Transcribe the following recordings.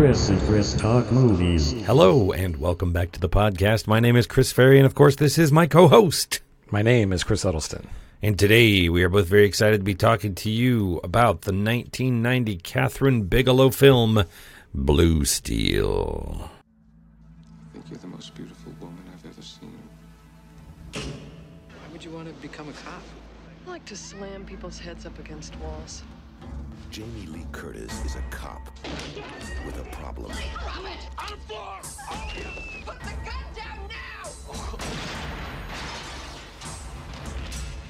Chris and Chris Talk Movies. Hello, and welcome back to the podcast. My name is Chris Ferry, and of course, this is my co host. My name is Chris Huddleston. And today we are both very excited to be talking to you about the 1990 Kathryn Bigelow film, Blue Steel. I think you're the most beautiful woman I've ever seen. Why would you want to become a cop? I like to slam people's heads up against walls. Jamie Lee Curtis is a cop with a problem. Robert! On the floor! All of you! Put the gun down now!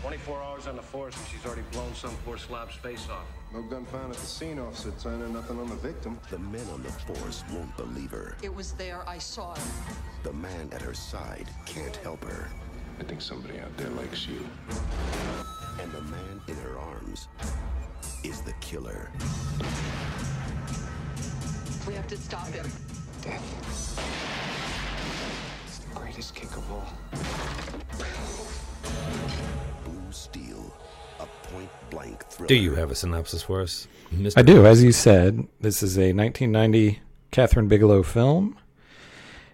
24 hours on the force and she's already blown some poor slob's face off. No gun found at the scene, Officer Turner. Nothing on the victim. The men on the force won't believe her. It was there, I saw it. The man at her side can't help her. I think somebody out there likes you. And the man in her arms is the killer. We have to stop him. Death. It's the greatest kick of all. Blue Steel, a point blank thriller. Do you have a synopsis for us, Mr. I do. As you said, this is a 1990 Kathryn Bigelow film.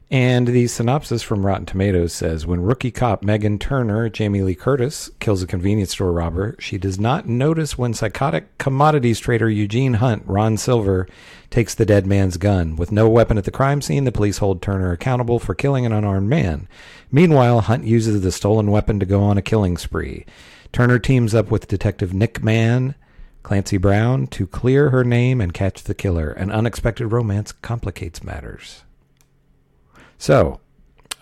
And the synopsis from Rotten Tomatoes says When rookie cop Megan Turner, Jamie Lee Curtis, kills a convenience store robber, she does not notice when psychotic commodities trader Eugene Hunt, Ron Silver, takes the dead man's gun. With no weapon at the crime scene, the police hold Turner accountable for killing an unarmed man. Meanwhile, Hunt uses the stolen weapon to go on a killing spree. Turner teams up with Detective Nick Mann, Clancy Brown, to clear her name and catch the killer. An unexpected romance complicates matters. So,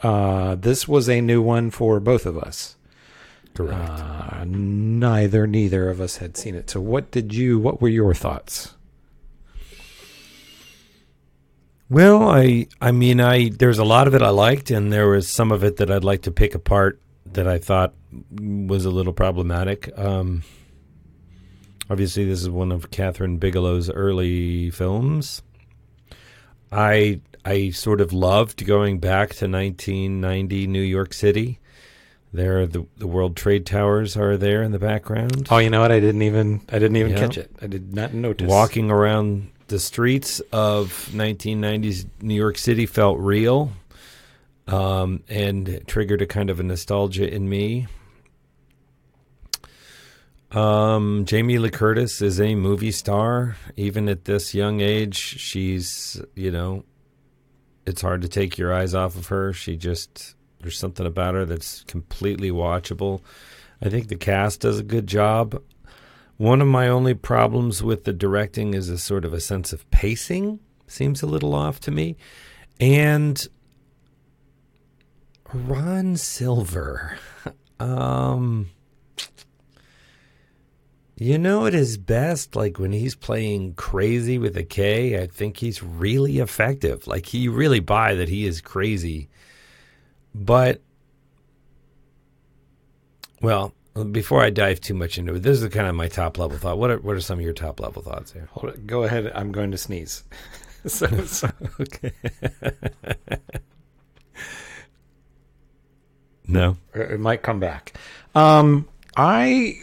uh, this was a new one for both of us. Correct. Uh, neither, neither of us had seen it. So, what did you? What were your thoughts? Well, I I mean I there's a lot of it I liked and there was some of it that I'd like to pick apart that I thought was a little problematic. Um, obviously this is one of Kathryn Bigelow's early films. I I sort of loved going back to 1990 New York City. There the the World Trade Towers are there in the background. Oh, you know what? I didn't even. I didn't even Yeah. catch it. I did not notice. Walking around the streets of 1990s New York City felt real um, and triggered a kind of a nostalgia in me. Um, Jamie Lee Curtis is a movie star. Even at this young age, she's, you know, it's hard to take your eyes off of her. She just, there's something about her that's completely watchable. I think the cast does a good job. One of my only problems with the directing is a sort of a sense of pacing seems a little off to me. And Ron Silver. Um you know at his best like when he's playing crazy with a K, I think he's really effective. Like he really buy that he is crazy. But well, before I dive too much into it, this is kind of my top level thought. What are what are some of your top level thoughts here? Hold it. Go ahead. I'm going to sneeze. so, so okay. no. it might come back. Um, I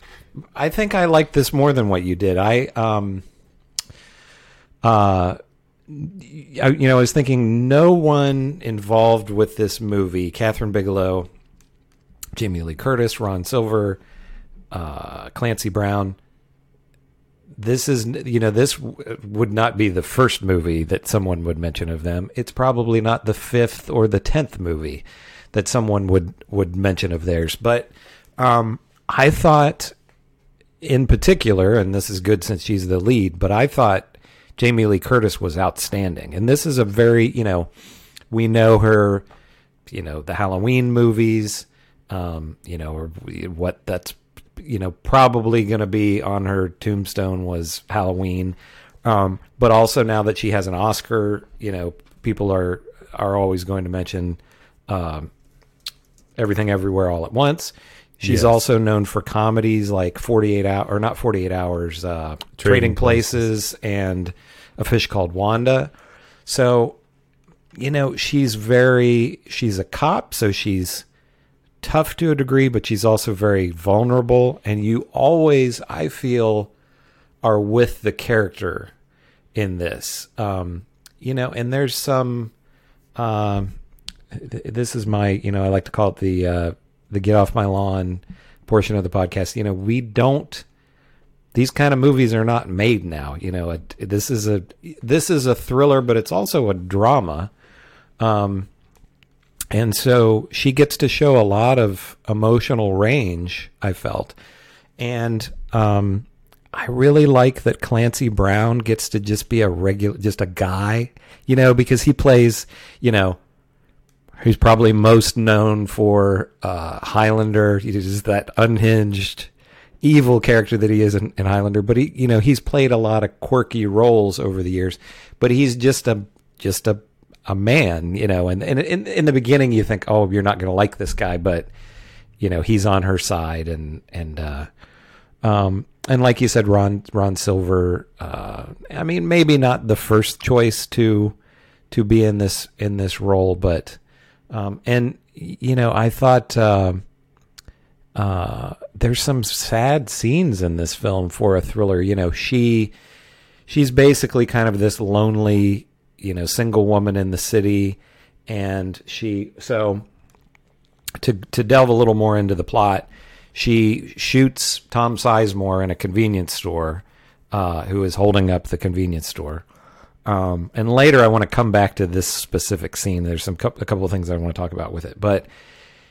I think I like this more than what you did. I um uh you know, I was thinking no one involved with this movie, Kathryn Bigelow, Jamie Lee Curtis, Ron Silver, uh, Clancy Brown. This is, you know, this w- would not be the first movie that someone would mention of them. It's probably not the fifth or the tenth movie that someone would would mention of theirs. But um, I thought, in particular, and this is good since she's the lead, but I thought Jamie Lee Curtis was outstanding. And this is a very, you know, we know her, you know, the Halloween movies, um, you know, or what that's, you know, probably going to be on her tombstone was Halloween. Um, but also now that she has an Oscar, you know, people are are always going to mention um, everything everywhere all at once. She's Yes. also known for comedies like 48 hour or not 48 hours, uh, Trading Trading, Places. and A Fish Called Wanda. So, you know, she's very she's a cop, so she's tough to a degree, but she's also very vulnerable and you always I feel are with the character in this. Um, you know, and there's some. Um, th- this is my, you know, I like to call it the uh, the get off my lawn portion of the podcast. You know, we don't. These kind of movies are not made now. You know, this is a this is a thriller, but it's also a drama. Um, and so she gets to show a lot of emotional range. I felt, and um, I really like that Clancy Brown gets to just be a regular, just a guy, you know, because he plays, you know, who's probably most known for uh, Highlander. He's that unhinged, evil character that he is in, in Highlander. But he, you know, he's played a lot of quirky roles over the years. But he's just a just a a man, you know. And, and in in the beginning, you think, oh, you're not going to like this guy, but you know, he's on her side, and and uh, um, and like you said, Ron Ron Silver. Uh, I mean, maybe not the first choice to to be in this in this role, but um, and you know, I thought uh, uh, there's some sad scenes in this film for a thriller. You know, she she's basically kind of this lonely, you know, single woman in the city, and she so to to delve a little more into the plot, she shoots Tom Sizemore in a convenience store, uh, who is holding up the convenience store. Um, and later, I want to come back to this specific scene. There's some a couple of things I want to talk about with it, but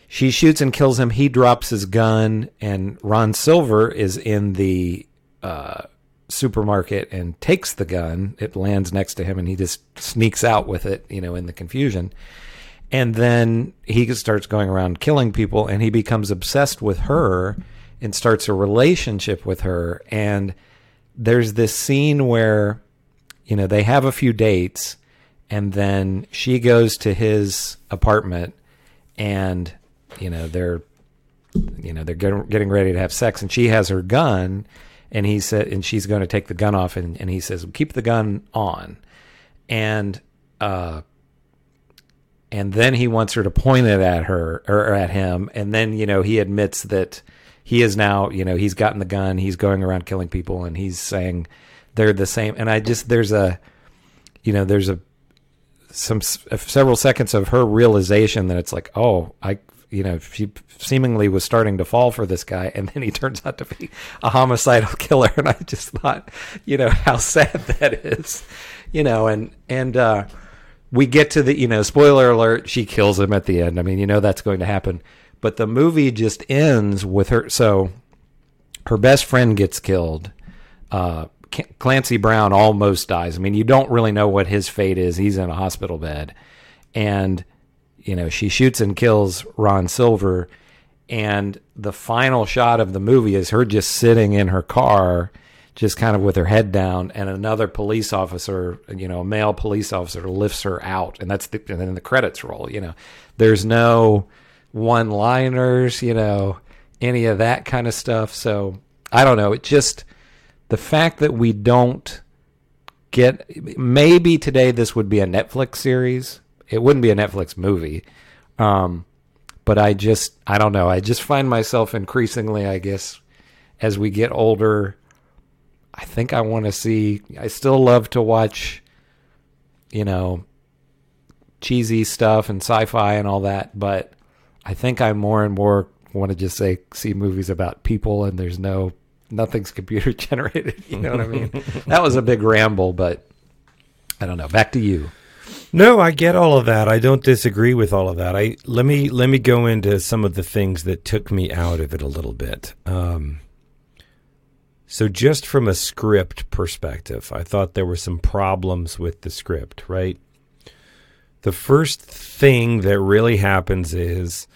she shoots and kills him. He drops his gun, and Ron Silver is in the uh, supermarket and takes the gun. It lands next to him, and he just sneaks out with it, you know, in the confusion. And then he starts going around killing people, and he becomes obsessed with her and starts a relationship with her. And there's this scene where you know, they have a few dates and then she goes to his apartment and you know, they're you know, they're getting, ready to have sex and she has her gun and he said and she's going to take the gun off and, and he says, "Keep the gun on." And uh and then he wants her to point it at her or at him and then you know he admits that he is now you know he's gotten the gun he's going around killing people and he's saying they're the same. And I just there's a, you know, there's a some several seconds of her realization that it's like, oh, I, you know, she seemingly was starting to fall for this guy, and then he turns out to be a homicidal killer. And I just thought, you know, how sad that is, you know, and and uh, we get to the, you know, spoiler alert, she kills him at the end. I mean, you know, that's going to happen. But the movie just ends with her. So her best friend gets killed. Uh, Clancy Brown almost dies. I mean, you don't really know what his fate is. He's in a hospital bed. And, you know, she shoots and kills Ron Silver. And the final shot of the movie is her just sitting in her car, just kind of with her head down. And another police officer, you know, a male police officer lifts her out. And that's the, and then the credits roll, you know. There's no one liners, you know, any of that kind of stuff. So I don't know. It just the fact that we don't get maybe today this would be a Netflix series. It wouldn't be a Netflix movie. Um, but I just I don't know. I just find myself increasingly, I guess, as we get older, I think I want to see I still love to watch you know cheesy stuff and sci-fi and all that, but I think I more and more want to just say see movies about people and there's no nothing's computer generated. You know what I mean? that was a big ramble, but I don't know. Back to you. No, I get all of that. I don't disagree with all of that. I let me let me go into some of the things that took me out of it a little bit. Um, so, just from a script perspective, I thought there were some problems with the script. Right. The first thing that really happens is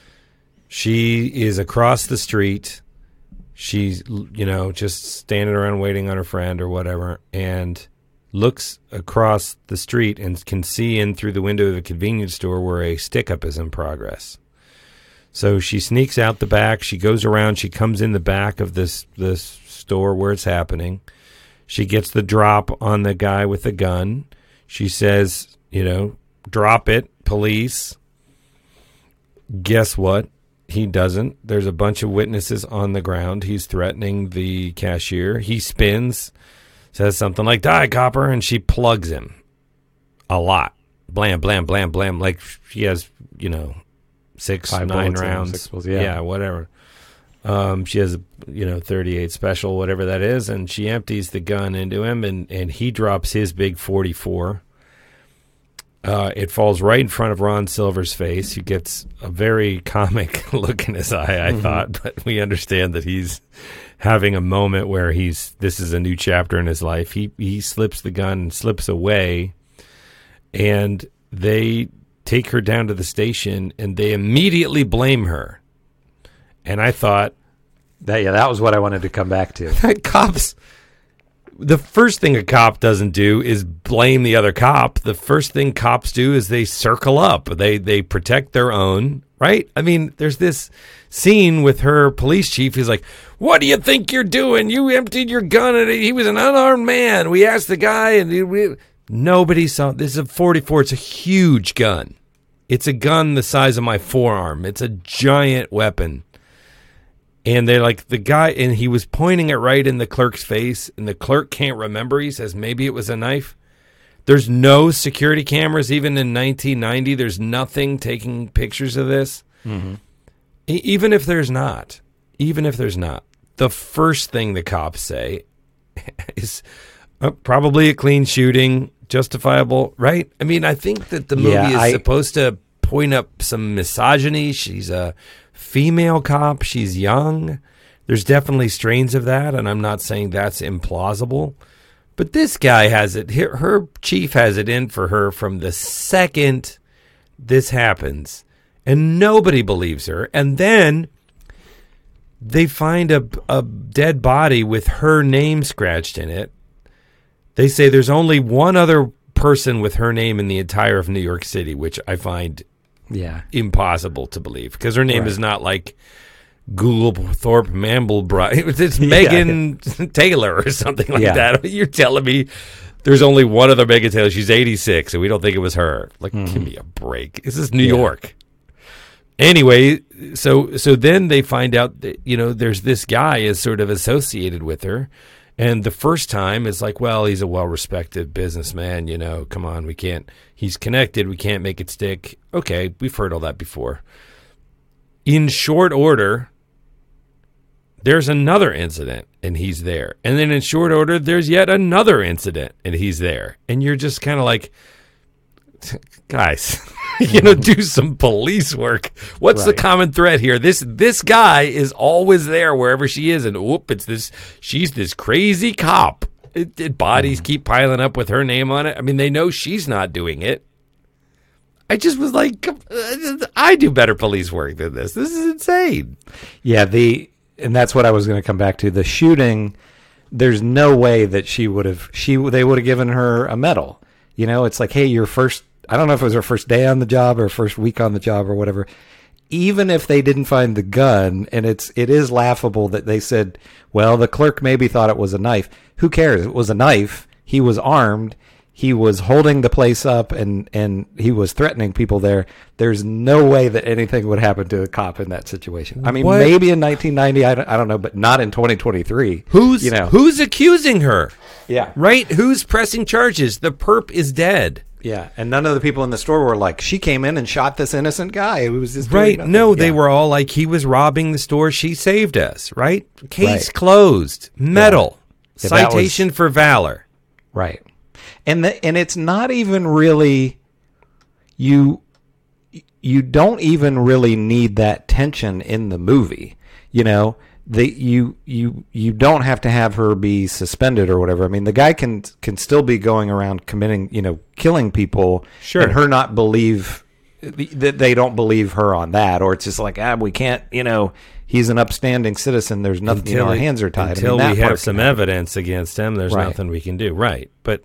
she is across the street she's you know just standing around waiting on her friend or whatever and looks across the street and can see in through the window of a convenience store where a stick up is in progress. So she sneaks out the back. She goes around. She comes in the back of this this store where it's happening. She gets the drop on the guy with the gun. She says you know drop it police. Guess what he doesn't. There's a bunch of witnesses on the ground. He's threatening the cashier. He spins, says something like, Die, copper, and she plugs him. a lot. Blam, blam, blam, blam. Like she has, you know, six, Five nine rounds. six bullets, yeah. whatever. Um, she has, you know, 38 special, whatever that is, and she empties the gun into him, and, and he drops his big 44. Uh, it falls right in front of Ron Silver's face. He gets a very comic look in his eye, I thought, but we understand that he's having a moment where he's this is a new chapter in his life. He he slips the gun and slips away, and they take her down to the station, and they immediately blame her. And I thought, That yeah, that was what I wanted to come back to. cops the first thing a cop doesn't do is blame the other cop. The first thing cops do is they circle up. They they protect their own right? I mean there's this scene with her police chief. He's like what do you think you're doing? You emptied your gun and he was an unarmed man. We asked the guy and we, nobody saw this is a 44 it's a huge gun. It's a gun the size of my forearm. It's a giant weapon and they're like the guy and he was pointing it right in the clerk's face and the clerk can't remember. He says maybe it was a knife. There's no security cameras even in 1990 there's nothing taking pictures of this. E- even if there's not even if there's not the first thing the cops say is uh, probably a clean shooting justifiable. Right? I mean i think that the movie Yeah, is I- supposed to point up some misogyny. She's a female cop she's young. There's definitely strains of that and i'm not saying that's implausible but this guy has it. Her, chief has it in for her from the second this happens and nobody believes her and then they find a, a dead body with her name scratched in it. They say there's only one other person with her name in the entire of New York City, which I find Yeah. impossible to believe because her name Right. is not like Google Thorpe Mamblebri. It's, it's Megan Taylor or something like Yeah. that. You're telling me there's only one other Megan Taylor. She's 86, and we don't think it was her. Like, give mm-hmm. me a break. This is New York. Anyway, so so then they find out that you know there's this guy is sort of associated with her, and the first time is like, well, he's a well-respected businessman. You know, come on, we can't. He's connected. We can't make it stick. Okay, we've heard all that before. In short order, there's another incident and he's there. And then in short order, there's yet another incident and he's there. And you're just kind of like, guys, you know, do some police work. What's the common thread here? This this guy is always there wherever she is, and whoop, it's this. She's this crazy cop. It, it, bodies mm. keep piling up with her name on it. I mean, they know she's not doing it. I just was like, I do better police work than this. This is insane. Yeah, the and that's what I was going to come back to. The shooting, there's no way that she would have she they would have given her a medal. You know, it's like, hey, your first I don't know if it was her first day on the job or first week on the job or whatever. Even if they didn't find the gun, and it's it is laughable that they said, well, the clerk maybe thought it was a knife. Who cares? It was a knife. He was armed. He was holding the place up and, and he was threatening people there. There's no way that anything would happen to a cop in that situation. I mean, What? maybe in 1990, I don't, I don't know, but not in 2023. Who's you know? who's accusing her? Yeah, Right? Who's pressing charges? The perp is dead. Yeah. And none of the people in the store were like, she came in and shot this innocent guy. It was just Right? nothing." No, they were all like, he was robbing the store. She saved us. Right? Case Right. closed. Medal. Yeah, that was- Citation for valor. Right. And the, and it's not even really you you don't even really need that tension in the movie. You know, the you you you don't have to have her be suspended or whatever. I mean, the guy can can still be going around committing, you know, killing people Sure. and her not believe that they don't believe her on that or it's just like, ah, we can't, you know, he's an upstanding citizen. There's nothing, you know, our hands are tied. I mean, Until we have some happen. evidence against him, there's Right. nothing we can do. Right. But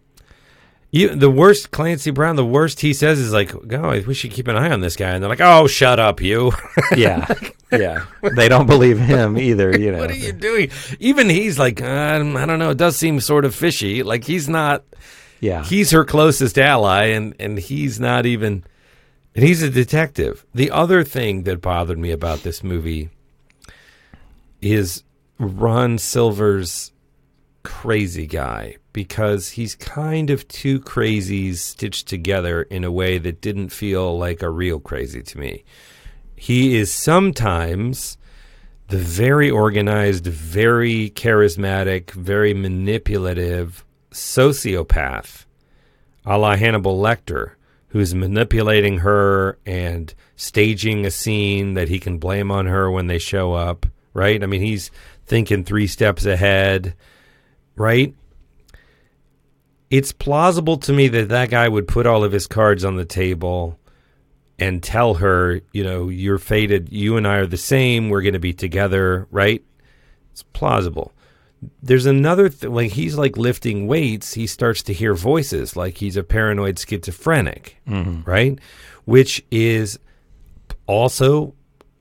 you, the worst, Clancy Brown, the worst he says is like, oh, we should keep an eye on this guy. And they're like, oh, shut up, you. yeah, yeah. They don't believe him either. You know, what are you doing? Even he's like, um, I don't know. It does seem sort of fishy. Like he's not. yeah, He's her closest ally, and and he's not even. And he's a detective. The other thing that bothered me about this movie is Ron Silver's crazy guy because he's kind of two crazies stitched together in a way that didn't feel like a real crazy to me. He is sometimes the very organized, very charismatic, very manipulative sociopath, a la Hannibal Lecter, who's manipulating her and staging a scene that he can blame on her when they show up, right? I mean, he's thinking three steps ahead, right? It's plausible to me that that guy would put all of his cards on the table and tell her, you know, you're fated. You and I are the same. We're going to be together, right? It's plausible. There's another th- like he's like lifting weights. He starts to hear voices, like he's a paranoid schizophrenic, right? Which is also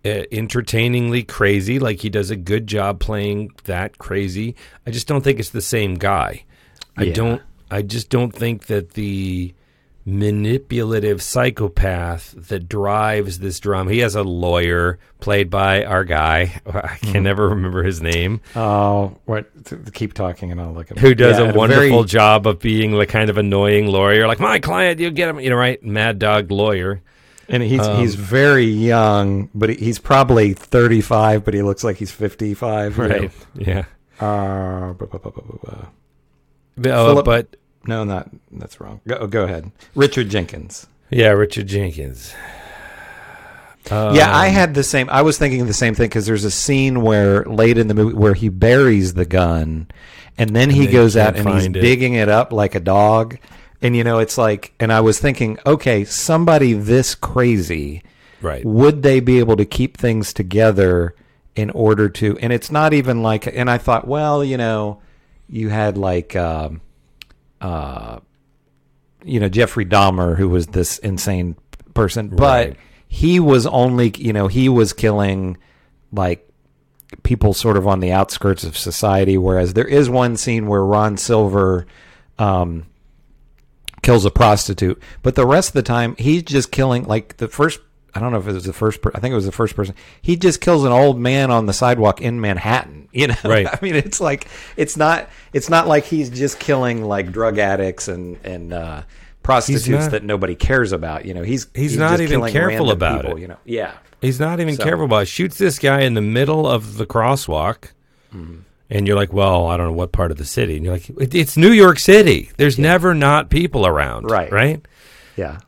uh, entertainingly crazy. Like he does a good job playing that crazy. I just don't think it's the same guy. I don't. I just don't think that the manipulative psychopath that drives this drama. He has a lawyer played by our guy. I can never remember his name. Oh, what? th- Keep talking, and I'll look at Who does Yeah, a wonderful very- job of being the kind of annoying lawyer, like my client, you get him, you know, right? Mad dog lawyer. And he's Um, he's very young, but he's probably thirty five, but he looks like he's fifty five. Right. Yeah. Uh, bu- bu- bu- Philip- but no, not that's wrong. Go go ahead. Richard Jenkins. yeah, Richard Jenkins. yeah, I Um, had the same. I was thinking the same thing because there's a scene where late in the movie where he buries the gun, and then he goes out and he's it. digging it up like a dog. And you know, it's like, and I was thinking, okay, somebody this crazy, Right. would they be able to keep things together in order to? And it's not even like, and I thought, well, you know, you had like, um, uh, you know, Jeffrey Dahmer, who was this insane person, but Right. he was only, you know, he was killing like people sort of on the outskirts of society. Whereas there is one scene where Ron Silver um, kills a prostitute, but the rest of the time he's just killing like the first. I don't know if it was the first. Per- I think it was the first person. He just kills an old man on the sidewalk in Manhattan. You know, Right. I mean, it's like it's not. It's not like he's just killing like drug addicts and and uh, prostitutes not- that nobody cares about. You know, he's He's not just even careful about people, it. You know, yeah. He's not even So- careful about it. Shoots this guy in the middle of the crosswalk. And you're like, well, I don't know what part of the city. And you're like, it's New York City. There's never not people around. Right. Right? Yeah.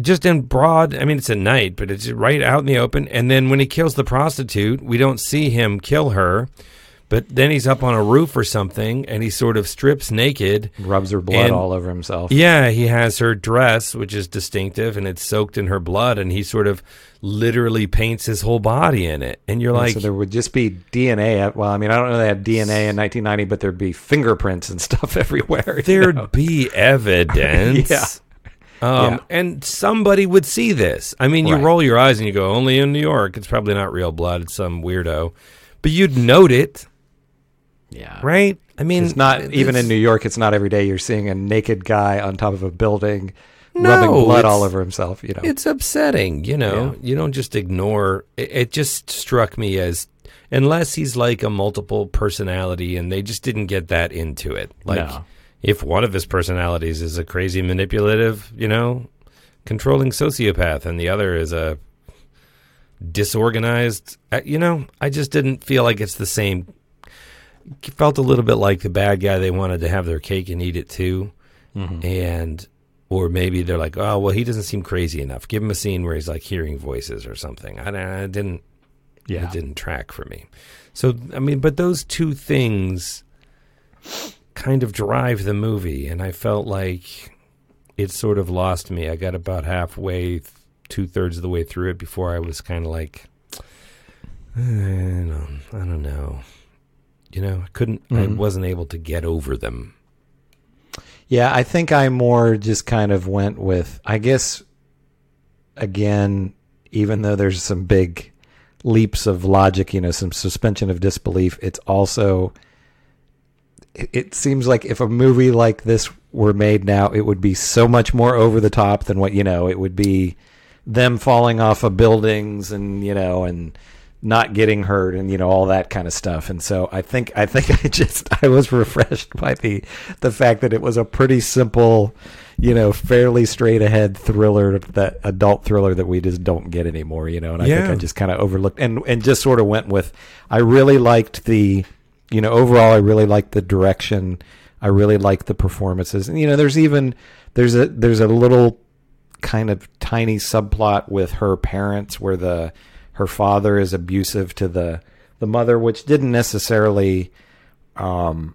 Just in broad i mean it's at night but it's right out in the open and then when he kills the prostitute we don't see him kill her but then he's up on a roof or something and he sort of strips naked Rubs her blood And- all over himself. yeah he has her dress which is distinctive and it's soaked in her blood and he sort of literally paints his whole body in it and you're And like so there would just be DNA. at- Well, I mean, I don't know they had DNA in 1990, but there'd be fingerprints and stuff everywhere. there'd know? be evidence Yeah. Um, Yeah. And somebody would see this. I mean, you Right. roll your eyes and you go, only in New York. It's probably not real blood. It's some weirdo. But you'd note it, yeah. right? I mean, It's not even in New York. It's not every day you're seeing a naked guy on top of a building, No, rubbing blood all over himself. You know, It's upsetting, you know. You don't just ignore. It, it just struck me as unless he's like a multiple personality, and they just didn't get that into it. Like, No. If one of his personalities is a crazy manipulative, you know, controlling sociopath, and the other is a disorganized, you know, I just didn't feel like it's the same. Felt a little bit like the bad guy. They wanted to have their cake and eat it too, mm-hmm. and or maybe they're like, oh well, he doesn't seem crazy enough. Give him a scene where he's like hearing voices or something. I, I didn't. yeah. It didn't track for me. So I mean, but those two things kind of drive the movie, and I felt like it sort of lost me. I got about halfway, two thirds of the way through it before I was kind of like, "Eh, I don't, I don't know. You know, I couldn't. I Mhm. wasn't able to get over them. Yeah, I think I more just kind of went with, I guess, again, even though there's some big leaps of logic, you know, some suspension of disbelief, it's also, it, seems like if a movie like this were made now, it would be so much more over the top than what, you know, it would be them falling off of buildings and, you know, and not getting hurt and you know all that kind of stuff. And so I think I think I just I was refreshed by the the fact that it was a pretty simple, you know, fairly straight ahead thriller that adult thriller that we just don't get anymore, you know. And I think I just kind of overlooked and and just sort of went with I really liked the you know, overall I really like the direction. I really like the performances. And you know, there's even there's a there's a little kind of tiny subplot with her parents where the her father is abusive to the the mother which didn't necessarily um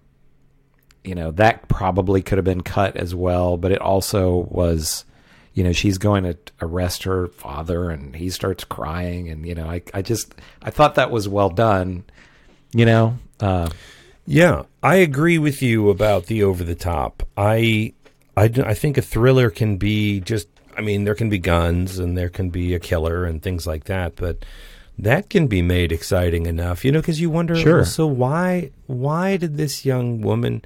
you know that probably could have been cut as well but it also was you know she's going to arrest her father and he starts crying and you know I I just I thought that was well done you know uh Yeah, I agree with you about the over the top. I, I, I think a thriller can be just. I mean, there can be guns and there can be a killer and things like that, but that can be made exciting enough, you know, because you wonder. Sure. well, so why? Why did this young woman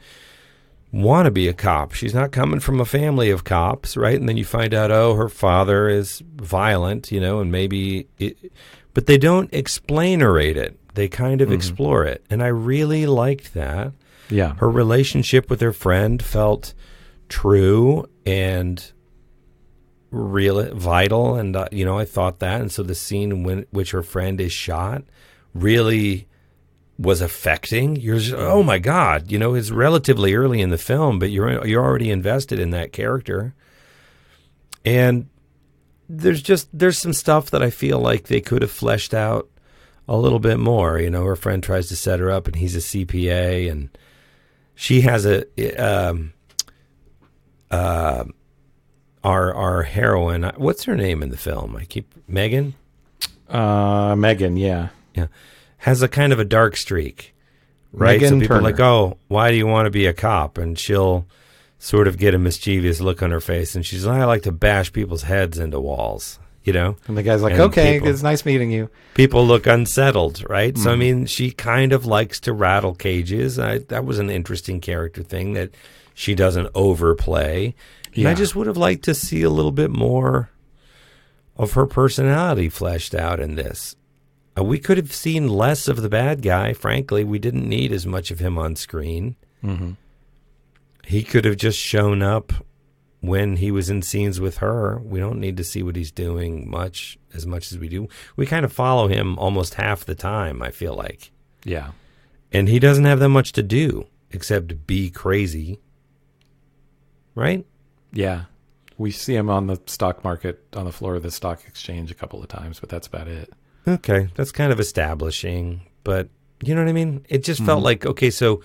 want to be a cop? She's not coming from a family of cops, right? And then you find out, oh, her father is violent, you know, and maybe. It, but they don't explainarate it. They kind of explore it, and I really liked that. Yeah. Her relationship with her friend felt true and real vital and uh, you know i thought that. And so the scene in when, which her friend is shot really was affecting. You're just, oh my god you know it's relatively early in the film but you're you're already invested in that character. And there's just there's some stuff that i feel like they could have fleshed out a little bit more you know her friend tries to set her up and he's a cpa and she has a um uh our our heroine. What's her name in the film? I keep megan? Uh Megan yeah. Yeah. Has a kind of a dark streak right? Megan so people are like oh why do you want to be a cop? And she'll sort of get a mischievous look on her face and she's like i like to bash people's heads into walls you know and the guy's like And okay people- it's nice meeting you people look unsettled, right? So I Mm-hmm. mean, she kind of likes to rattle cages. I, that was an interesting character thing that she doesn't overplay. And I just would have liked to see a little bit more of her personality fleshed out in this. Uh, we could have seen less of the bad guy. Frankly, we didn't need as much of him on screen. Mhm. He could have just shown up when he was in scenes with her. We don't need to see what he's doing much as much as we do. We kind of follow him almost half the time, I feel like. yeah And he doesn't have that much to do except be crazy. Right? Yeah. We see him on the stock market on the floor of the stock exchange a couple of times, but that's about it. Okay, that's kind of establishing, but you know what I mean? It just felt Mhm. like okay, so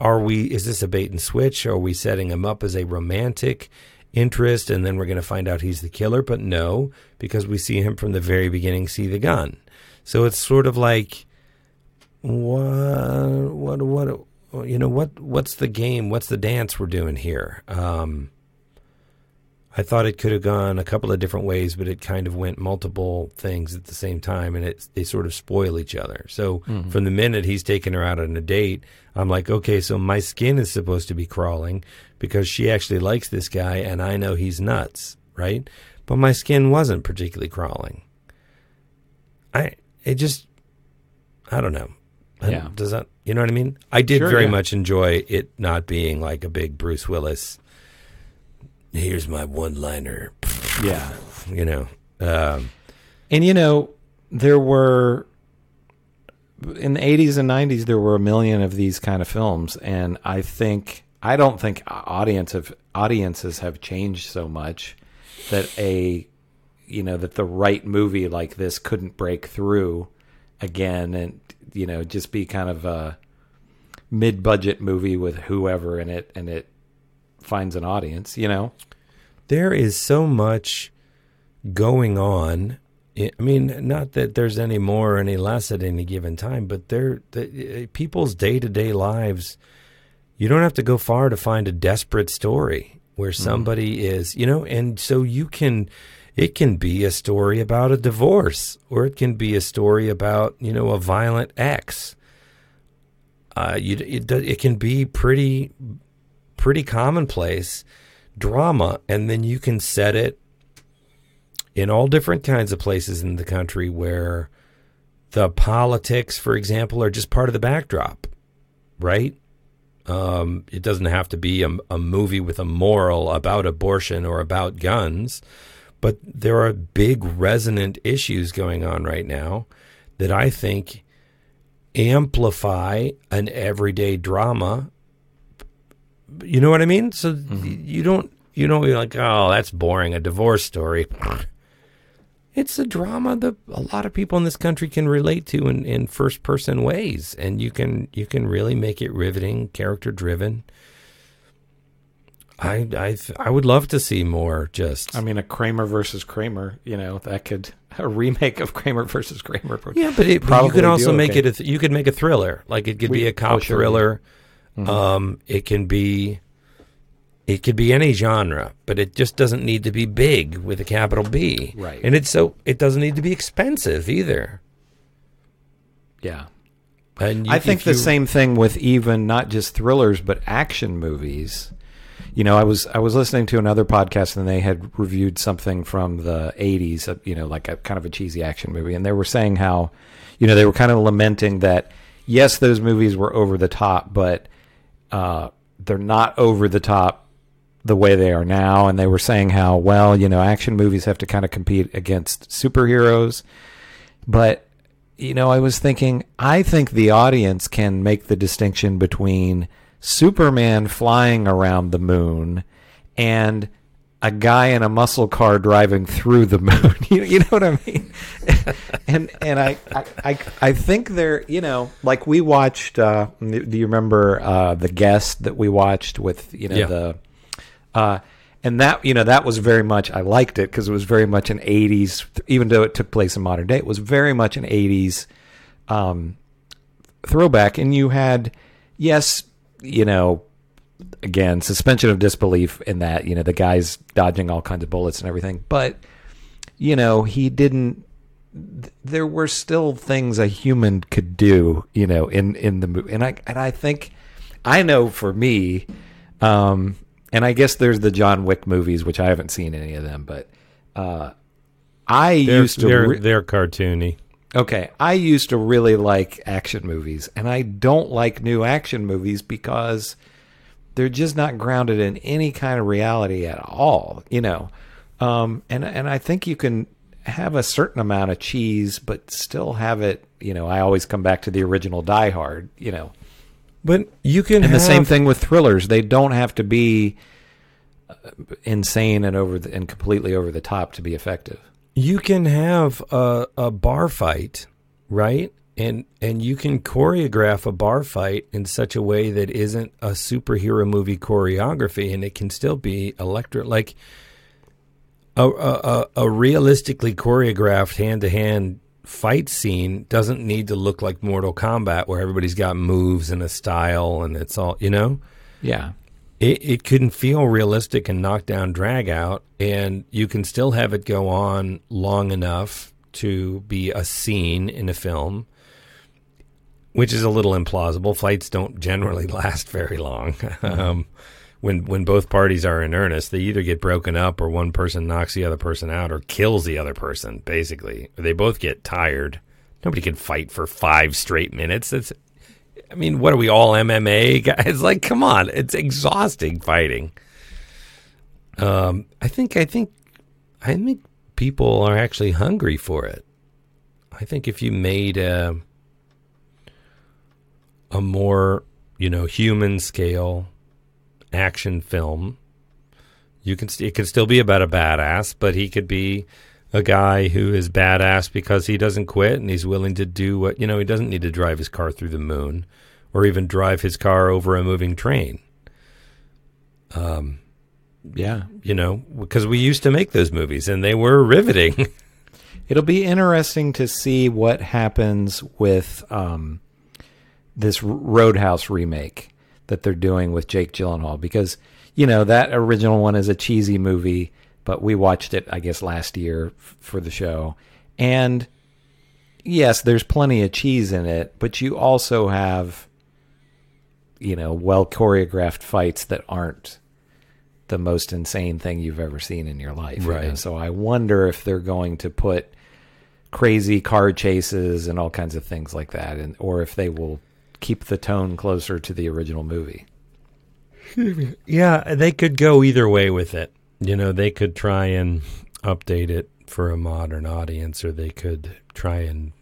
are we is this a bait and switch? Are we setting him up as a romantic interest and then we're going to find out he's the killer? But no, because we see him from the very beginning see the gun. So it's sort of like what what what you know what what's the game? What's the dance we're doing here? Um I thought it could have gone a couple of different ways, but it kind of went multiple things at the same time, and it they sort of spoil each other. So Mhm. from the minute he's taking her out on a date, I'm like, okay, so my skin is supposed to be crawling because she actually likes this guy, and I know he's nuts, right? But my skin wasn't particularly crawling. I it just I don't know. Yeah. Does that you know what I mean? I did Sure, very yeah. much enjoy it not being like a big Bruce Willis. Here's my one liner. Yeah. You know. Um, And you know, there were in the 80s and 90s there were a million of these kind of films and I think I don't think audience have audiences have changed so much that a you know that the right movie like this couldn't break through again and you know just be kind of a mid-budget movie with whoever in it and it finds an audience, you know. there is so much going on. I mean, not that there's any more or any less at any given time, but there, the, uh, people's day to day lives. You don't have to go far to find a desperate story where somebody is, you know, and so you can. It can be a story about a divorce, or it can be a story about, you know, a violent ex. Uh, you, it, it can be pretty, pretty commonplace drama, and then you can set it in all different kinds of places in the country where the politics, for example, are just part of the backdrop, right? Um, it doesn't have to be a, a movie with a moral about abortion or about guns, but there are big resonant issues going on right now that I think amplify an everyday drama. You know what I mean? So mm-hmm. you don't you don't be like, oh, that's boring, a divorce story. It's a drama that a lot of people in this country can relate to in, in first person ways, and you can you can really make it riveting, character driven. I I I would love to see more. Just I mean, a Kramer versus Kramer, you know, that could a remake of Kramer versus Kramer. Yeah, but, it, but you could also make okay. it. A th- you could make a thriller. Like it could We- be a cop oh, sure, thriller. Mhm. Um, it can be. It could be any genre, but it just doesn't need to be big with a capital B. Right. And it's so it doesn't need to be expensive either. Yeah. And you, I think if the you- same thing with even not just thrillers but action movies. You know, I was I was listening to another podcast and they had reviewed something from the 80s, uh, you know, like a kind of a cheesy action movie and they were saying how you know, they were kind of lamenting that yes, those movies were over the top, but uh they're not over the top the way they are now and they were saying how well, you know, action movies have to kind of compete against superheroes. But you know, I was thinking, I think the audience can make the distinction between Superman flying around the moon and a guy in a muscle car driving through the moon. you, you know what I mean? and and I, I I I think they're you know like we watched. Uh, do you remember uh, the guest that we watched with you know Yeah. the uh, and that you know that was very much I liked it because it was very much an '80s, even though it took place in modern day. It was very much an '80s um, throwback, and you had yes, you know, again suspension of disbelief in that you know the guy's dodging all kinds of bullets and everything, but you know he didn't. th- There were still things a human could do, you know, in in the movie, and I and I think I know for me, um, and I guess there's the John Wick movies, which I haven't seen any of them, but uh, I they're, used to they're, re- they're cartoony. Okay, I used to really like action movies, and I don't like new action movies because they're just not grounded in any kind of reality at all, you know. Um, and and I think you can have a certain amount of cheese, but still have it. You know, I always come back to the original Die Hard. You know, But you can and the same thing with thrillers; they don't have to be uh, insane and over the, and completely over the top to be effective. you can have a, a bar fight, right? And and you can choreograph a bar fight in such a way that isn't a superhero movie choreography, and it can still be electric. Like a a, a, realistically choreographed hand to hand fight scene doesn't need to look like Mortal Kombat, where everybody's got moves and a style, and it's all you know Yeah, it, it couldn't feel realistic and knock down drag out and you can still have it go on long enough to be a scene in a film which is a little implausible. Flights don't generally last very long. Um, when when both parties are in earnest they either get broken up or one person knocks the other person out or kills the other person basically. They both get tired. Nobody can fight for five straight minutes. That's I mean, what are we all MMA guys? Like, come on, it's exhausting fighting. Um, I think, I think, I think people are actually hungry for it. I think if you made a a more, you know, human scale action film, you can st- it could still be about a badass, but he could be a guy who is badass because he doesn't quit and he's willing to do what you know he doesn't need to drive his car through the moon or even drive his car over a moving train. Um yeah. you know because we used to make those movies and they were riveting. It'll be interesting to see what happens with um, this Roadhouse remake that they're doing with Jake Gyllenhaal because you know that original one is a cheesy movie, but we watched it I guess last year f- for the show, and yes, there's plenty of cheese in it, but you also have you know well choreographed fights that aren't the most insane thing you've ever seen in your life. you know? Right. So I wonder if they're going to put crazy car chases and all kinds of things like that, and or if they will keep the tone closer to the original movie. Yeah, they could go either way with it. You know, they could try and update it for a modern audience, or they could try and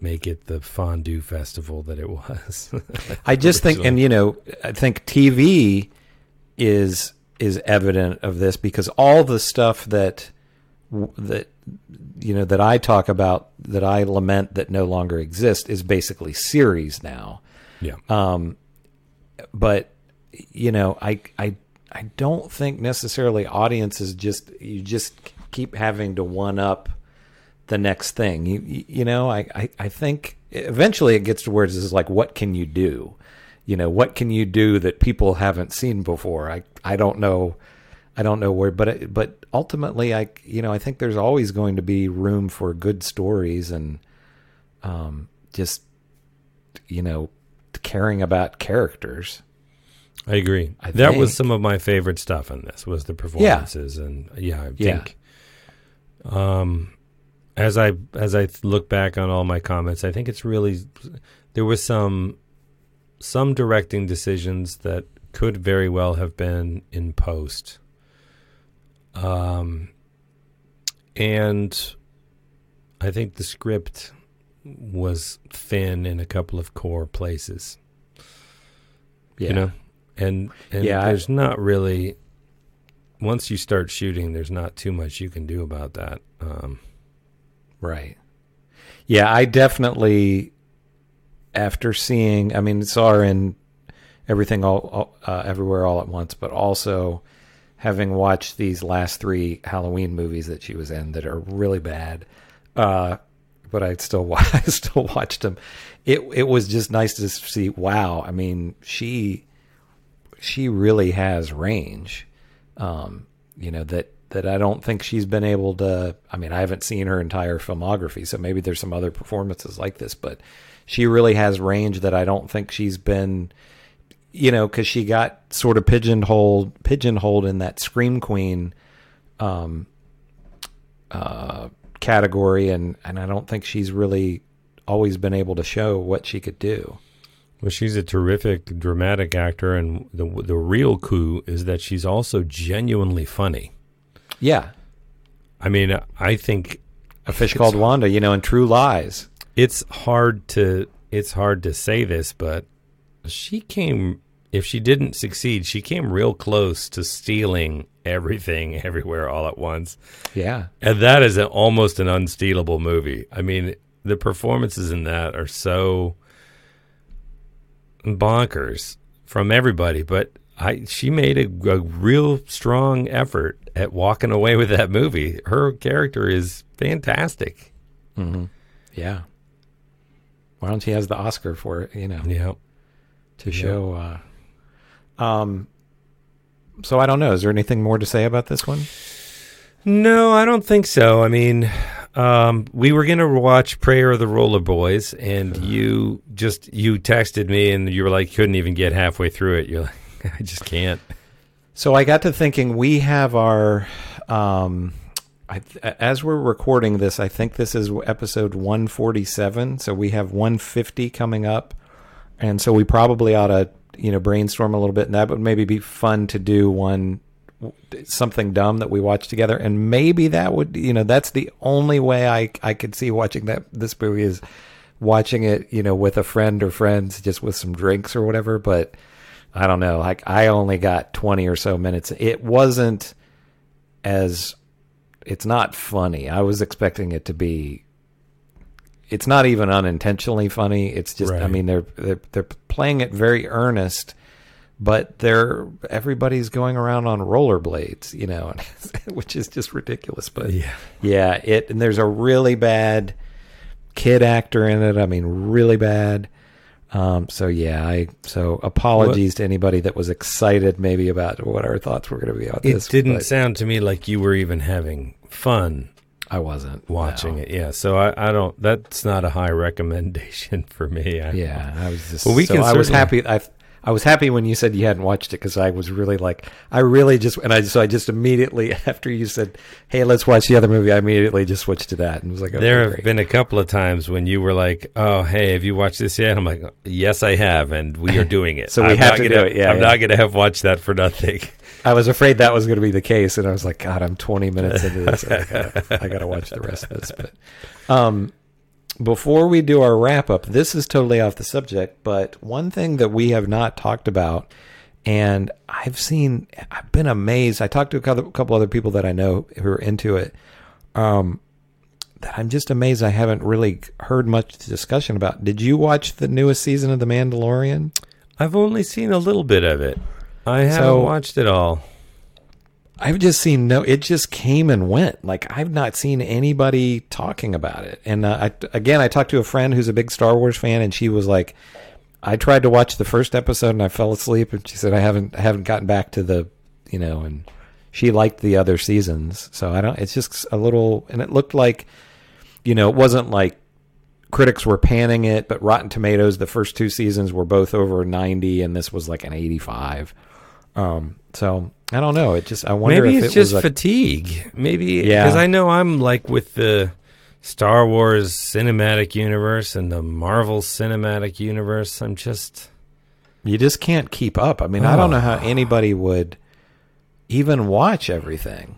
make it the fondue festival that it was. I just think, and you know, I think TV is is evident of this because all the stuff that that you know that I talk about that I lament that no longer exist is basically series now. Yeah. Um, but you know, I I I don't think necessarily audiences just you just keep having to one up the next thing. You you, know, I, I I think eventually it gets to where it's like, what can you do? You know, what can you do that people haven't seen before? I I don't know. I don't know where, but but ultimately, I you know I think there's always going to be room for good stories and um, just you know caring about characters. I agree. I that was some of my favorite stuff in this was the performances and yeah, I Yeah. think um as I as I look back on all my comments, I think it's really there was some some directing decisions that could very well have been in post. Um and I think the script was thin in a couple of core places Yeah. you know and and Yeah, I- there's not really once you start shooting there's not too much you can do about that um Right. Yeah, I definitely, after seeing, I mean, saw her in everything all, all uh, everywhere all at once, but also having watched these last three Halloween movies that she was in that are really bad, uh, but I still I still watched them. It it was just nice to see. Wow, I mean, she she really has range. Um, you know that that I don't think she's been able to. I mean, I haven't seen her entire filmography, so maybe there's some other performances like this, but she really has range that I don't think she's been. You know, because she got sort of pigeonholed, pigeonholed in that scream queen, um, uh, category, and and I don't think she's really always been able to show what she could do. well she's a terrific dramatic actor and the the real coup is that she's also genuinely funny Yeah, i mean i think a fish called Wanda, you know, in True Lies. it's hard to it's hard to say this but she came if she didn't succeed she came real close to stealing everything everywhere all at once Yeah, And that is an, almost an unstealable movie. I mean, the performances in that are so bonkers from everybody, but I she made a, a real strong effort at walking away with that movie. Her character is fantastic. yeah. Why don't she has the Oscar for it? You know, Yeah. to show. Uh, um. So I don't know. Is there anything more to say about this one? No, I don't think so. I mean, um, we were gonna watch Prayer of the Roller Boys, and you just you texted me, and you were like, couldn't even get halfway through it. You're like, I just can't. So I got to thinking we have our um I, as we're recording this, I think this is episode 147. So we have 150 coming up, and so we probably ought to, you know, brainstorm a little bit, and that would maybe be fun to do one something dumb that we watch together, and maybe that would, you know, that's the only way I I could see watching that this movie is watching it, you know, with a friend or friends, just with some drinks or whatever. But I don't know, like I only got 20 or so minutes. It wasn't as it's not funny. I was expecting it to be. It's not even unintentionally funny. It's just, I mean, they're they're they're playing it very earnest, but they're everybody's going around on rollerblades, you know, which is just ridiculous. But Yeah. yeah, it and there's a really bad kid actor in it. I mean, really bad. Um, so yeah, I so apologies to anybody that was excited maybe about what our thoughts were going to be on It this. It didn't but sound to me like you were even having fun I wasn't watching no. it. Yeah, so I, I don't. That's not a high recommendation for me. I, Yeah, I was just. Well, we so can I was happy. I I was happy when you said you hadn't watched it because I was really like, I really just, and I so I just immediately after you said, "Hey, let's watch the other movie," I immediately just switched to that and was like, okay, there have great. been a couple of times when you were like, "Oh, hey, have you watched this yet?" I'm like, "Yes, I have, and we are doing it." So we I'm have to gonna, do it, yeah, I'm yeah. not going to have watched that for nothing. I was afraid that was going to be the case, and I was like, God, I'm 20 minutes into this. I gotta, watch the rest of this. But um, before we do our wrap up, this is totally off the subject, but one thing that we have not talked about, and I've seen, I've been amazed. I talked to a couple, couple other people that I know who are into it. Um, that I'm just amazed I haven't really heard much discussion about. Did you watch the newest season of The Mandalorian? I've only seen a little bit of it. I haven't So- watched it all. I've just seen no. It just came and went. Like I've not seen anybody talking about it. And uh, I, again, I talked to a friend who's a big Star Wars fan, and she was like, "I tried to watch the first episode and I fell asleep." And she said, "I haven't, I haven't gotten back to the, you know." And she liked the other seasons, so I don't. It's just a little, and it looked like, you know, it wasn't like critics were panning it, but Rotten Tomatoes, the first two seasons were both over ninety, and this was like an eighty-five. Um, so I don't know. It just I wonder Maybe if it's it was just a, fatigue. Maybe Yeah. because I know I'm like with the Star Wars cinematic universe and the Marvel cinematic universe. I'm just you just can't keep up. I mean, I don't know how Oh. anybody would even watch everything.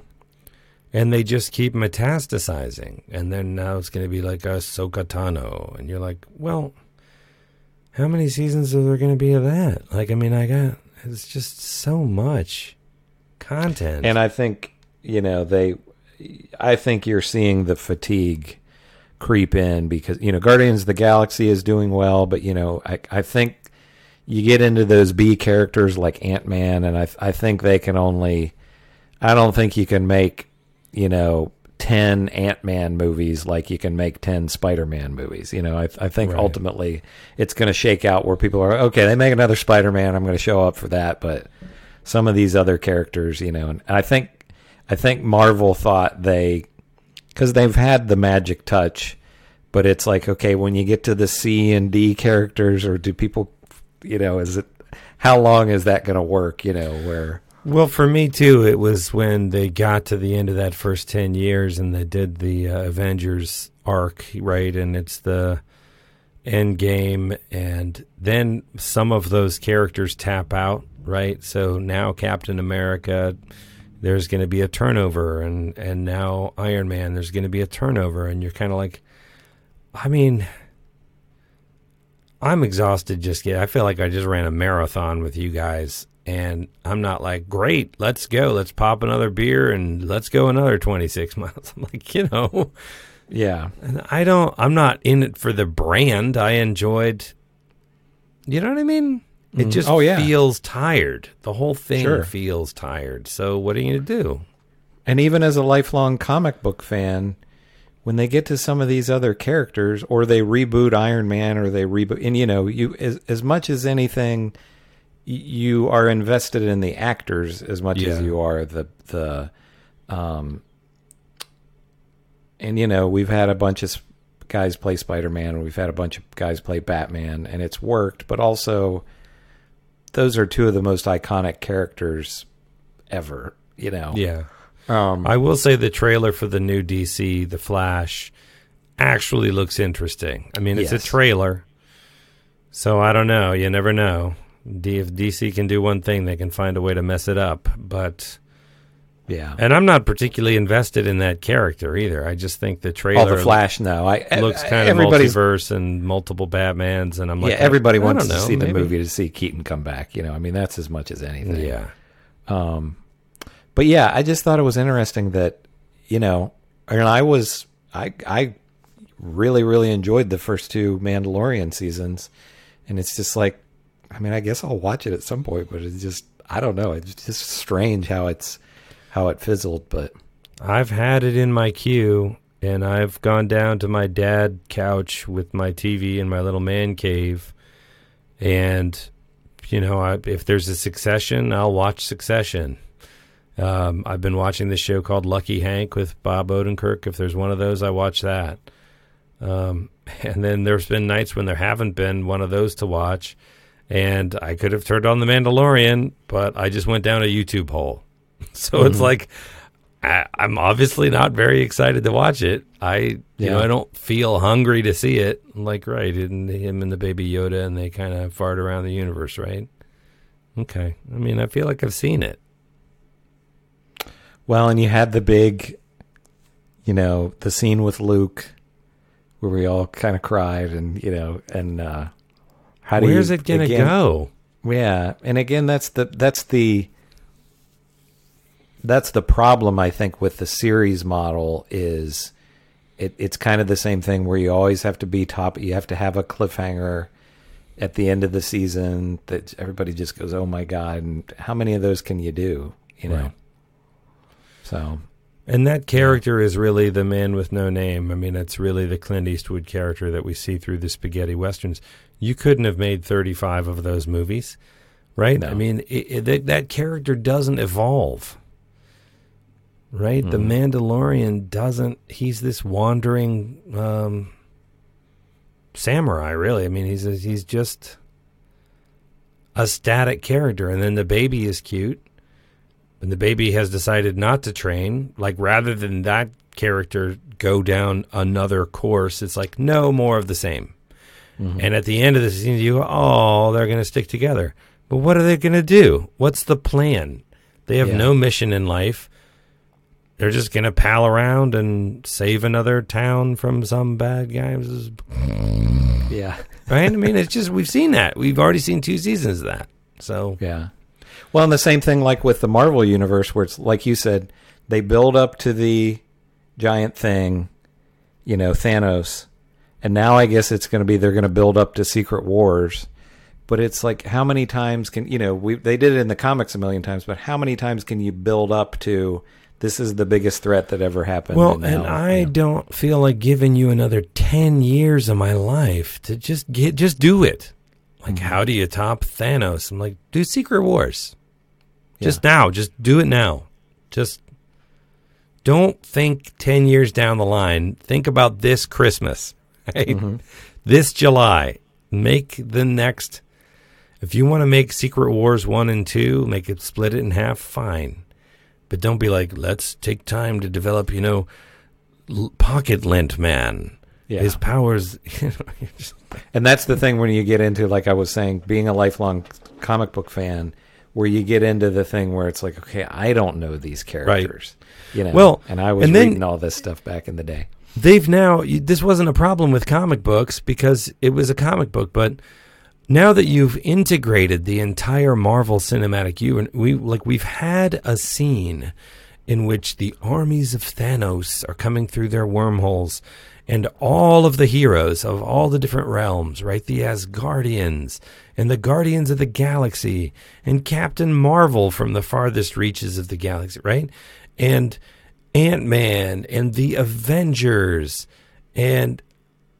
and they just keep metastasizing, and then now it's going to be like Ahsoka Tano, and you're like, well, how many seasons are there going to be of that? Like, I mean, I got it's just so much content, And I think, you know, they I think you're seeing the fatigue creep in because, you know, Guardians of the Galaxy is doing well, but you know, I I think you get into those B characters like Ant-Man and I I think they can only I don't think you can make, you know, 10 Ant-Man movies like you can make 10 Spider-Man movies. You know, I, I think Right. ultimately it's going to shake out where people are, okay, they make another Spider-Man. I'm going to show up for that. But some of these other characters, you know, and I think, I think Marvel thought they, cause they've had the magic touch, but it's like, okay, when you get to the C and D characters or do people, you know, is it, how long is that going to work? You know, where, Well, for me too, it was when they got to the end of that first ten years and they did the uh, Avengers arc, right? And it's the end game, and then some of those characters tap out, right? So now Captain America, there's going to be a turnover, and and now Iron Man, there's going to be a turnover, and you're kind of like, I mean. I'm exhausted just get. I feel like I just ran a marathon with you guys and I'm not like, "Great, let's go. Let's pop another beer and let's go another 26 miles." I'm like, you know, yeah. and I don't I'm not in it for the brand. I enjoyed You know what I mean? It mm-hmm. just Oh, yeah. feels tired. The whole thing Sure. feels tired. So what are you going to do? And even as a lifelong comic book fan, when they get to some of these other characters, or they reboot Iron Man, or they reboot, and you know, you as as much as anything, you are invested in the actors as much as you are the the, um, and you know, we've had a bunch of guys play Spider Man, and we've had a bunch of guys play Batman, and it's worked. But also, those are two of the most iconic characters ever. You know, Yeah. Um, I will say the trailer for the new DC, The Flash, actually looks interesting. I mean, it's Yes. a trailer, so I don't know. You never know. D- if DC can do one thing, they can find a way to mess it up. But yeah. and I'm not particularly invested in that character either. I just think the trailer All the Flash now. I looks I- kind of multiverse and multiple Batmans, and I'm like, yeah. Everybody I wants don't to see the movie to see Keaton come back. You know, I mean that's as much as anything. Yeah, Um, but yeah, I just thought it was interesting that you know, and I was I I really really enjoyed the first two Mandalorian seasons, and it's just like, I mean, I guess I'll watch it at some point, but it's just I don't know. It's just strange how it's how it fizzled, but I've had it in my queue, and I've gone down to my dad couch with my TV in my little man cave, and you know, I, if there's a Succession, I'll watch Succession. Um, I've been watching this show called Lucky Hank with Bob Odenkirk. If there's one of those, I watch that. Um, and then there's been nights when there haven't been one of those to watch, and I could have turned on The Mandalorian, but I just went down a YouTube hole. So it's like I, I'm obviously not very excited to watch it. I you know I don't feel hungry to see it. Like right, and him and the baby Yoda, and they kind of fart around the universe, right? Okay, I mean I feel like I've seen it. Well, and you had the big, you know, the scene with Luke where we all kind of cried, and you know, and uh, how do Where's you, it gonna again- go? Yeah, and again, that's the that's the that's the problem I think with the series model is it, it's kind of the same thing where you always have to be top. You have to have a cliffhanger at the end of the season that everybody just goes, "Oh my god!" And how many of those can you do? You know. Right. So And that character is really the man with no name. I mean, it's really the Clint Eastwood character that we see through the spaghetti westerns. You couldn't have made 35 of those movies, right? No. I mean, it, it, that, that character doesn't evolve, right? The Mandalorian doesn't, he's this wandering um, samurai, really. I mean, he's, he's just a static character. And then the baby is cute and the baby has decided not to train, like rather than that character go down another course, it's like no more of the same. Mm-hmm. And at the end of the season, you go, oh, they're going to stick together. But what are they going to do? What's the plan? They have Yeah. no mission in life. They're just going to pal around and save another town from some bad guys. yeah, Right? I mean, it's just, we've seen that. We've already seen two seasons of that. So, yeah. Well, and the same thing like with the Marvel universe, where it's like you said, they build up to the giant thing, you know, Thanos, and now I guess it's going to be they're going to build up to Secret Wars. But it's like how many times can you know we they did it in the comics a million times, but how many times can you build up to this is the biggest threat that ever happened? Well, now, and I you know. don't feel like giving you another 10 years of my life to just get just do it. Like Mm-hmm. how do you top Thanos? I'm like do Secret Wars. Just now, just do it now. Just don't think 10 years down the line. Think about this Christmas, right? Mm-hmm. This July. Make the next if you want to make Secret Wars 1 and 2, make it split it in half, fine. But don't be like, let's take time to develop, you know, L- Pocket Lint Man. Yeah. His powers. You know, just- And that's the thing when you get into, like I was saying, being a lifelong comic book fan, where you get into the thing where it's like, okay, I don't know these characters, you know. Well, and I was and then- reading all this stuff back in the day. they've now. This wasn't a problem with comic books because it was a comic book, but now that you've integrated the entire Marvel Cinematic universe, we like we've had a scene in which the armies of Thanos are coming through their wormholes and all of the heroes of all the different realms, right? The Asgardians and the Guardians of the Galaxy and Captain Marvel from the farthest reaches of the galaxy, right? And Ant-Man and the Avengers and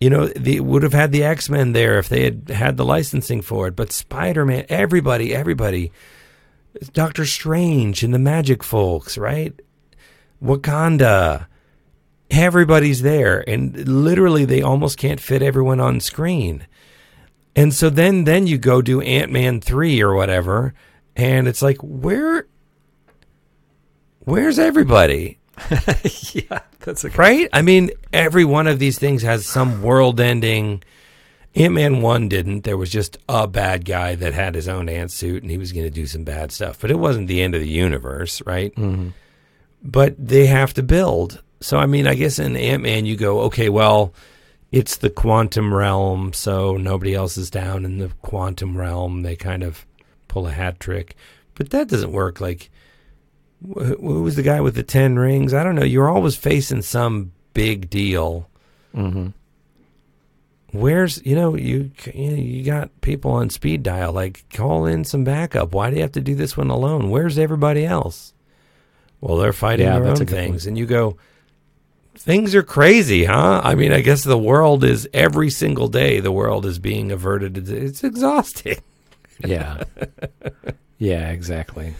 you know, they would have had the X Men there if they had had the licensing for it. But Spider Man, everybody, everybody, Doctor Strange and the Magic Folks, right? Wakanda, everybody's there, and literally they almost can't fit everyone on screen. And so then, then you go do Ant Man three or whatever, and it's like, where, where's everybody? yeah, that's a right? I mean, every one of these things has some world ending. Ant Man 1 didn't. There was just a bad guy that had his own ant suit and he was going to do some bad stuff. But it wasn't the end of the universe, right? Mm-hmm. But they have to build. So, I mean, I guess in Ant Man, you go, okay, well, it's the quantum realm. So nobody else is down in the quantum realm. They kind of pull a hat trick. But that doesn't work. Like, wh- who was the guy with the 10 rings? I don't know. You're always facing some big deal. Mm-hmm. Where's, you know, you you got people on speed dial. Like, call in some backup. Why do you have to do this one alone? Where's everybody else? Well, they're fighting Yeah, their own things. point. And you go, things are crazy, huh? I mean, I guess the world is every single day, the world is being averted. It's, exhausting. yeah, yeah, exactly.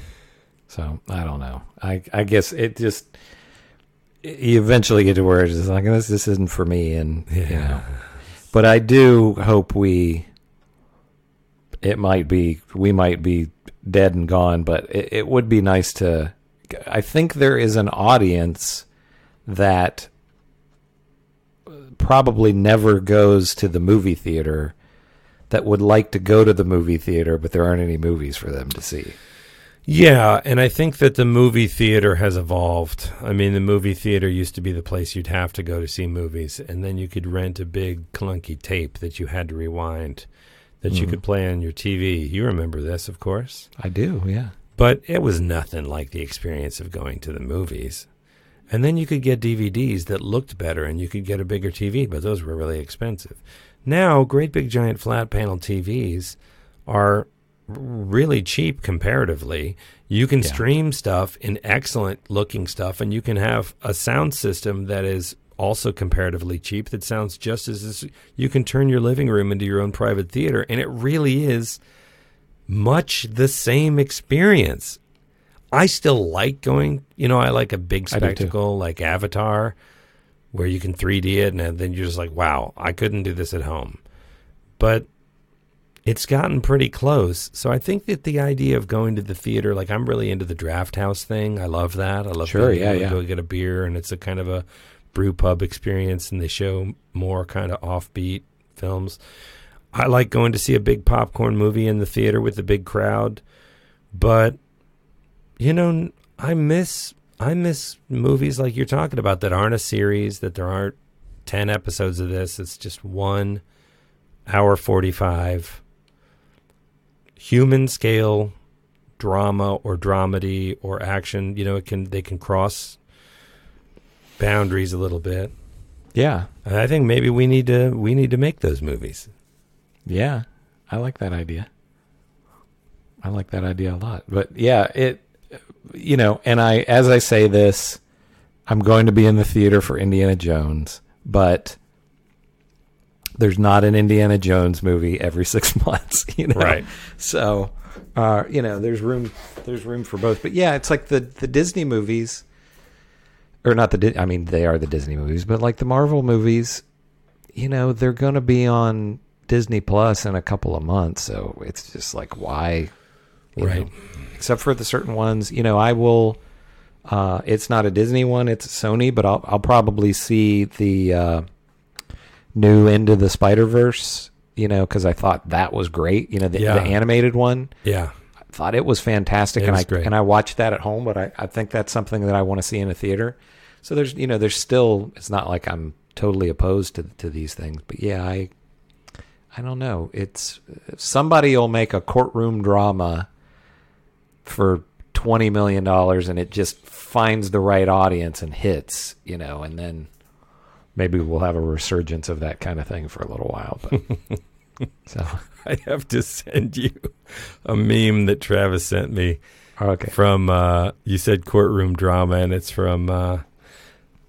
So I don't know. I I guess it just you eventually get to where it's just like this. This isn't for me, and you know. But I do hope we it might be we might be dead and gone, but it, it would be nice to. I think there is an audience that probably never goes to the movie theater that would like to go to the movie theater, but there aren't any movies for them to see. Yeah, and I think that the movie theater has evolved. I mean, the movie theater used to be the place you'd have to go to see movies, and then you could rent a big clunky tape that you had to rewind that you mm-hmm. could play on your TV. You remember this, of course. I do, yeah. But it was nothing like the experience of going to the movies. And then you could get DVDs that looked better and you could get a bigger TV, but those were really expensive. Now, great big giant flat panel TVs are really cheap comparatively. You can Yeah. stream stuff in excellent looking stuff and you can have a sound system that is also comparatively cheap that sounds just as, as you can turn your living room into your own private theater and it really is much the same experience. I still like going, you know, I like a big I do too. spectacle like Avatar where you can 3D it and then you're just like, wow, I couldn't do this at home. But it's gotten pretty close. So I think that the idea of going to the theater, like I'm really into the draft house thing. I love that. I love Sure, yeah, to yeah. go get a beer and it's a kind of a brew pub experience and they show more kind of offbeat films. I like going to see a big popcorn movie in the theater with a big crowd, but you know, I miss I miss movies like you're talking about that aren't a series, that there aren't 10 episodes of this. It's just one hour 45 human scale drama or dramedy or action, you know, it can they can cross boundaries a little bit. Yeah. And I think maybe we need to we need to make those movies. Yeah. I like that idea. I like that idea a lot. But yeah, it you know, and I as I say this, I'm going to be in the theater for Indiana Jones, but there's not an Indiana Jones movie every 6 months, you know. Right. So, uh, you know, there's room there's room for both. But yeah, it's like the the Disney movies or not the I mean they are the Disney movies, but like the Marvel movies, you know, they're going to be on Disney Plus in a couple of months, so it's just like why Right. know, except for the certain ones, you know, I will uh it's not a Disney one, it's Sony, but I'll I'll probably see the uh new Into the Spider-Verse, you know, cuz I thought that was great, you know, the, Yeah. the animated one. Yeah. I thought it was fantastic It and was I great. and I watched that at home, but I, I think that's something that I want to see in a theater. So there's you know, there's still it's not like I'm totally opposed to to these things, but yeah, I I don't know. It's somebody will make a courtroom drama for 20 million dollars and it just finds the right audience and hits, you know, and then maybe we'll have a resurgence of that kind of thing for a little while, but so I have to send you a meme that Travis sent me okay. from uh you said courtroom drama and it's from uh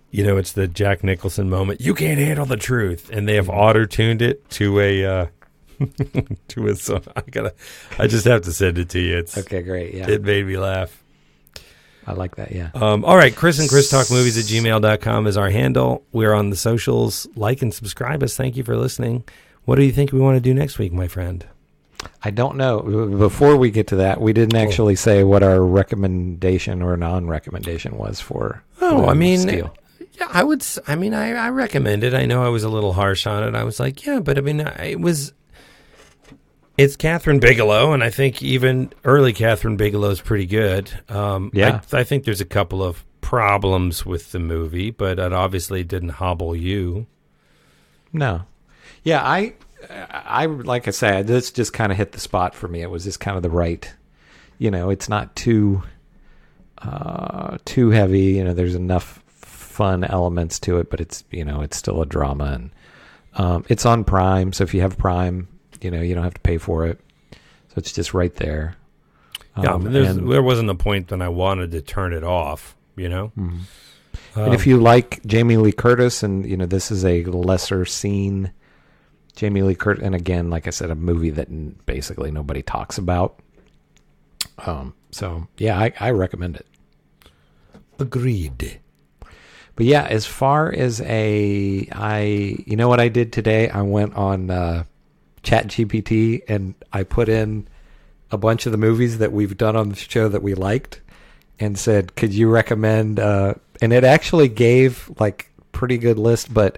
you know it's the Jack Nicholson moment. You can't handle the truth and they have auto tuned it to a uh to a song. I gotta I just have to send it to you. It's Okay, great. Yeah. it made me laugh. I like that, yeah. Um, all right, Chris and Chris Talk Movies at gmail.com is our handle. We're on the socials. Like and subscribe us. Thank you for listening. What do you think we want to do next week, my friend? I don't know. Before we get to that, we didn't actually say what our recommendation or non-recommendation was for. Oh, I mean, Steel. yeah, I would. I mean, I, I recommend it. I know I was a little harsh on it. I was like, yeah, but I mean, I- it was. It's Kathryn Bigelow, and I think even early Kathryn Bigelow is pretty good. Um, Yeah. I, I think there's a couple of problems with the movie, but it obviously didn't hobble you. no, yeah, I, I like I said, this just kind of hit the spot for me. It was just kind of the right, you know, it's not too, uh, too heavy. You know, there's enough fun elements to it, but it's you know, it's still a drama, and um, it's on Prime. So if you have Prime, you know, you don't have to pay for it. So it's just right there. Yeah, Um, and- there wasn't a point when I wanted to turn it off. You know, Mhm. Um, and if you like Jamie Lee Curtis, and you know this is a lesser seen Jamie Lee Curtis, and again, like I said, a movie that basically nobody talks about. Um, so yeah, I, I recommend it. agreed. But yeah, as far as a, I, you know what I did today? I went on uh, Chat GPT and I put in a bunch of the movies that we've done on the show that we liked and said, "Could you recommend?" Uh, and it actually gave like pretty good list. But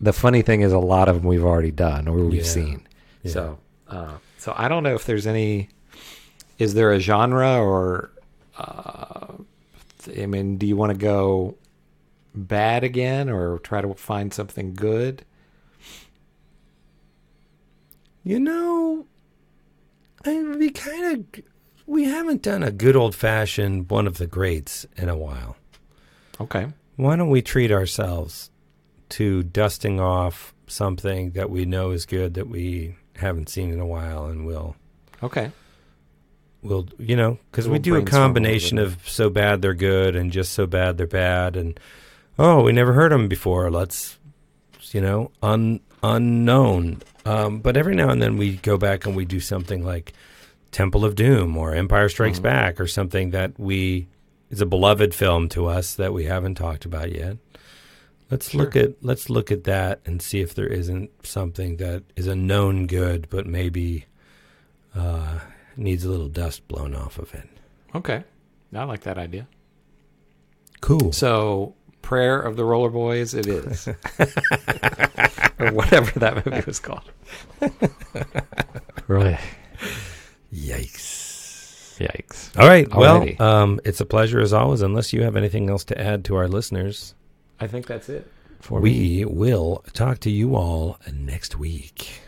the funny thing is, a lot of them we've already done or we've Yeah. seen. Yeah. So, uh, so I don't know if there's any. Is there a genre or? Uh, I mean, do you want to go bad again or try to find something good? You know, I'd be kind of. We haven't done a good old fashioned one of the greats in a while. Okay. Why don't we treat ourselves to dusting off something that we know is good that we haven't seen in a while, and we'll Okay. we'll you know because we do a combination of so bad they're good and just so bad they're bad, and oh we never heard them before. Let's you know un unknown. Um, but every now and then we go back and we do something like Temple of Doom or Empire Strikes Mhm. Back or something that we is a beloved film to us that we haven't talked about yet. Let's look at let's look at that and see if there isn't something that is a known good but maybe uh, needs a little dust blown off of it. Okay. I like that idea. Cool. So, Prayer of the Roller Boys, it is. or whatever that movie was called. really? Yikes. Yikes. All right. Alrighty. Well, um, it's a pleasure as always. Unless you have anything else to add to our listeners, I think that's it for me. we will talk to you all next week.